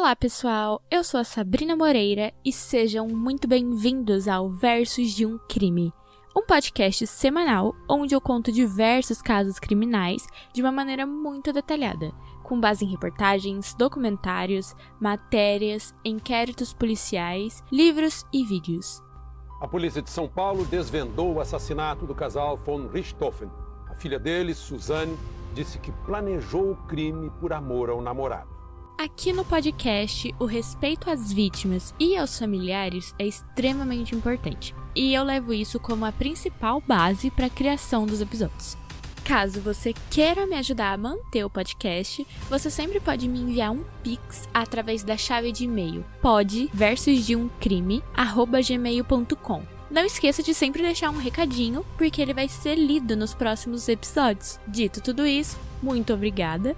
Olá, pessoal! Eu sou a Sabrina Moreira e sejam muito bem-vindos ao Versos de um Crime, um podcast semanal onde eu conto diversos casos criminais de uma maneira muito detalhada, com base em reportagens, documentários, matérias, inquéritos policiais, livros e vídeos. A polícia de São Paulo desvendou o assassinato do casal von Richthofen. A filha dele, Suzanne, disse que planejou o crime por amor ao namorado. Aqui no podcast, o respeito às vítimas e aos familiares é extremamente importante, e eu levo isso como a principal base para a criação dos episódios. Caso você queira me ajudar a manter o podcast, você sempre pode me enviar um pix através da chave de e-mail pode versus de um crime gmail.com. Não esqueça de sempre deixar um recadinho, porque ele vai ser lido nos próximos episódios. Dito tudo isso, muito obrigada